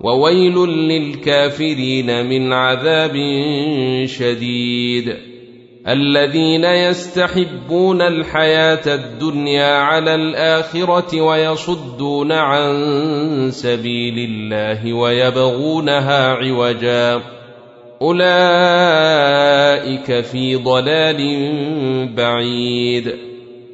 وويل للكافرين من عذاب شديد. الذين يستحبون الحياة الدنيا على الآخرة ويصدون عن سبيل الله ويبغونها عوجا. أولئك في ضلال بعيد.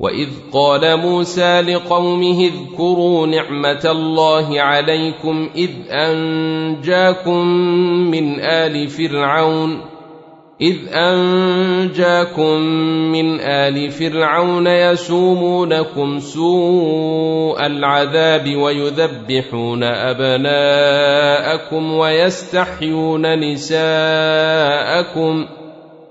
واذ قال موسى لقومه اذكروا نعمه الله عليكم اذ انجاكم من ال فرعون إذ أنجاكم من آل فرعون يسومونكم سوء العذاب ويذبحون أبناءكم ويستحيون نساءكم ۖ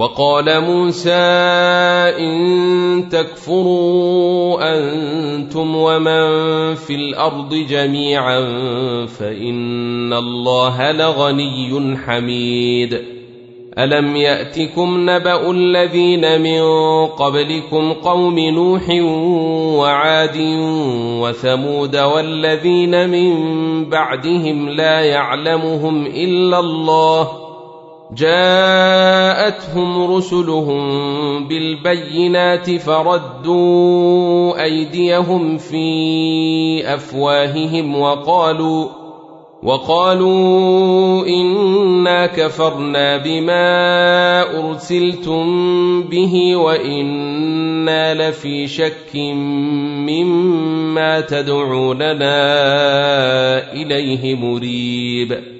وقال موسى إن تكفروا أنتم ومن في الأرض جميعا فإن الله لغني حميد. ألم يأتكم نبأ الذين من قبلكم قوم نوح وعاد وثمود والذين من بعدهم لا يعلمهم إلا الله جاءتهم رسلهم بالبينات فردوا أيديهم في أفواههم وقالوا وقالوا إنا كفرنا بما أرسلتم به وإنا لفي شك مما تدعوننا إليه مريب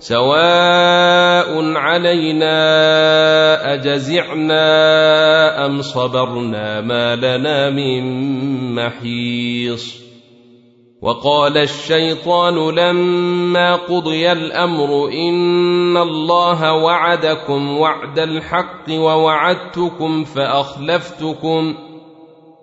سواء علينا أجزعنا أم صبرنا ما لنا من محيص. وقال الشيطان لما قضي الأمر إن الله وعدكم وعد الحق ووعدتكم فأخلفتكم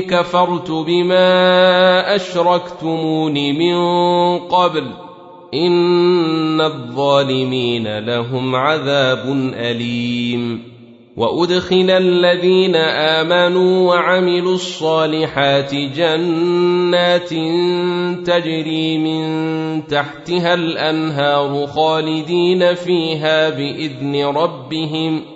كفرت بما أشركتمون من قبل إن الظالمين لهم عذاب أليم وأدخل الذين آمنوا وعملوا الصالحات جنات تجري من تحتها الأنهار خالدين فيها بإذن ربهم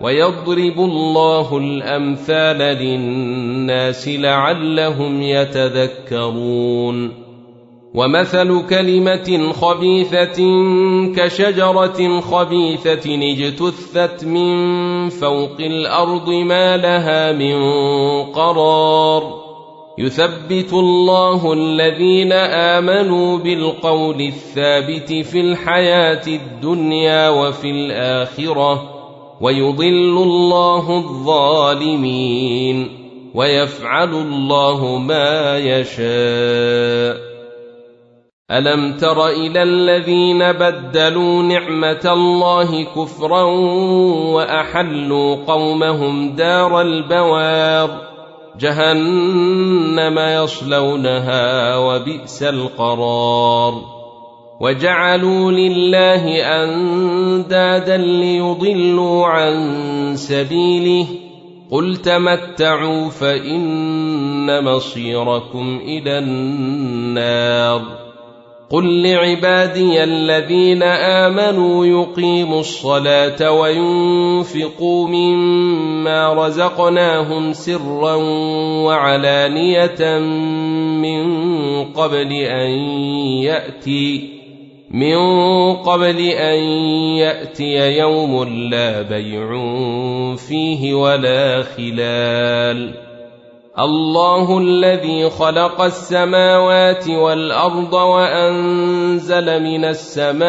ويضرب الله الأمثال للناس لعلهم يتذكرون. ومثل كلمة خبيثة كشجرة خبيثة اجتثت من فوق الأرض ما لها من قرار. يثبت الله الذين آمنوا بالقول الثابت في الحياة الدنيا وفي الآخرة. ويضل الله الظالمين ويفعل الله ما يشاء. ألم تر إلى الذين بدلوا نعمة الله كفرا وأحلوا قومهم دار البوار؟ جهنم يصلونها وبئس القرار. وجعلوا لله أندادا ليضلوا عن سبيله قل تمتعوا فإن مصيركم إلى النار قل لعبادي الذين آمنوا يقيموا الصلاة وينفقوا مما رزقناهم سرا وعلانية من قبل أن يأتي من قبل أن يأتي يوم لا بيع فيه ولا خلال. الله الذي خلق السماوات والأرض وأنزل من السماء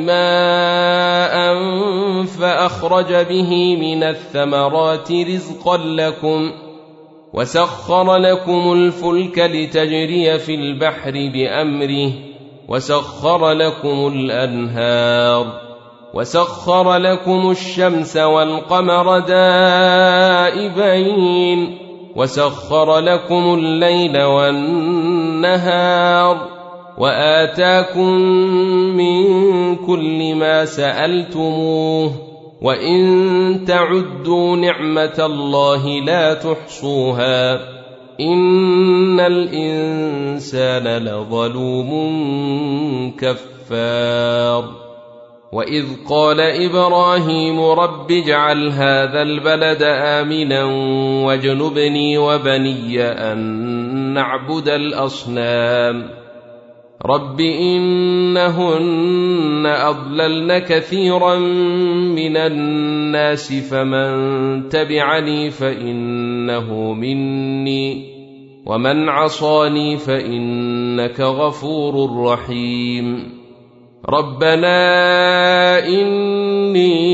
ماء فأخرج به من الثمرات رزقا لكم وسخر لكم الفلك لتجري في البحر بأمره. وسخر لكم الأنهار وسخر لكم الشمس والقمر دائبين وسخر لكم الليل والنهار وآتاكم من كل ما سألتموه وإن تعدوا نعمة الله لا تحصوها ان الانسان لظلوم كفار. واذ قال إبراهيم رب اجعل هذا البلد امنا واجنبني وبني ان نعبد الاصنام. رب انهن اضللن كثيرا من الناس فمن تبعني فانه مني ومن عصاني فانك غفور رحيم ربنا اني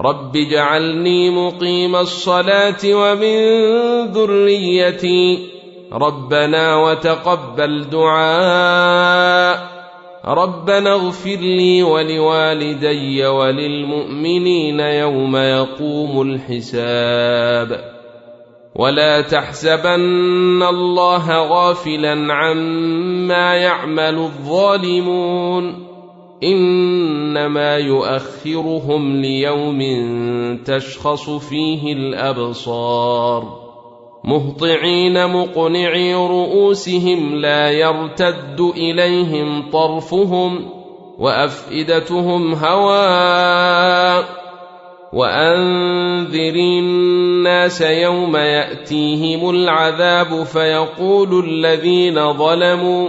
رب اجعلني مقيم الصلاه ومن ذريتي ربنا وتقبل دعاء ربنا اغفر لي ولوالدي وللمؤمنين يوم يقوم الحساب ولا تحسبن الله غافلا عما يعمل الظالمون إنما يؤخرهم ليوم تشخص فيه الأبصار. مهطعين مقنعي رؤوسهم لا يرتد إليهم طرفهم وأفئدتهم هواء وأنذر الناس يوم يأتيهم العذاب فيقول الذين ظلموا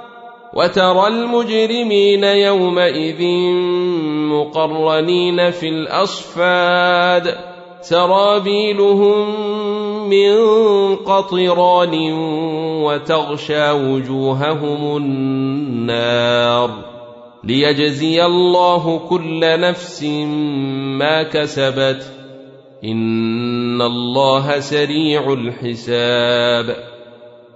وترى المجرمين يومئذ مقرنين في الأصفاد. سرابيلهم من قطران وتغشى وجوههم النار. ليجزي الله كل نفس ما كسبت. إن الله سريع الحساب.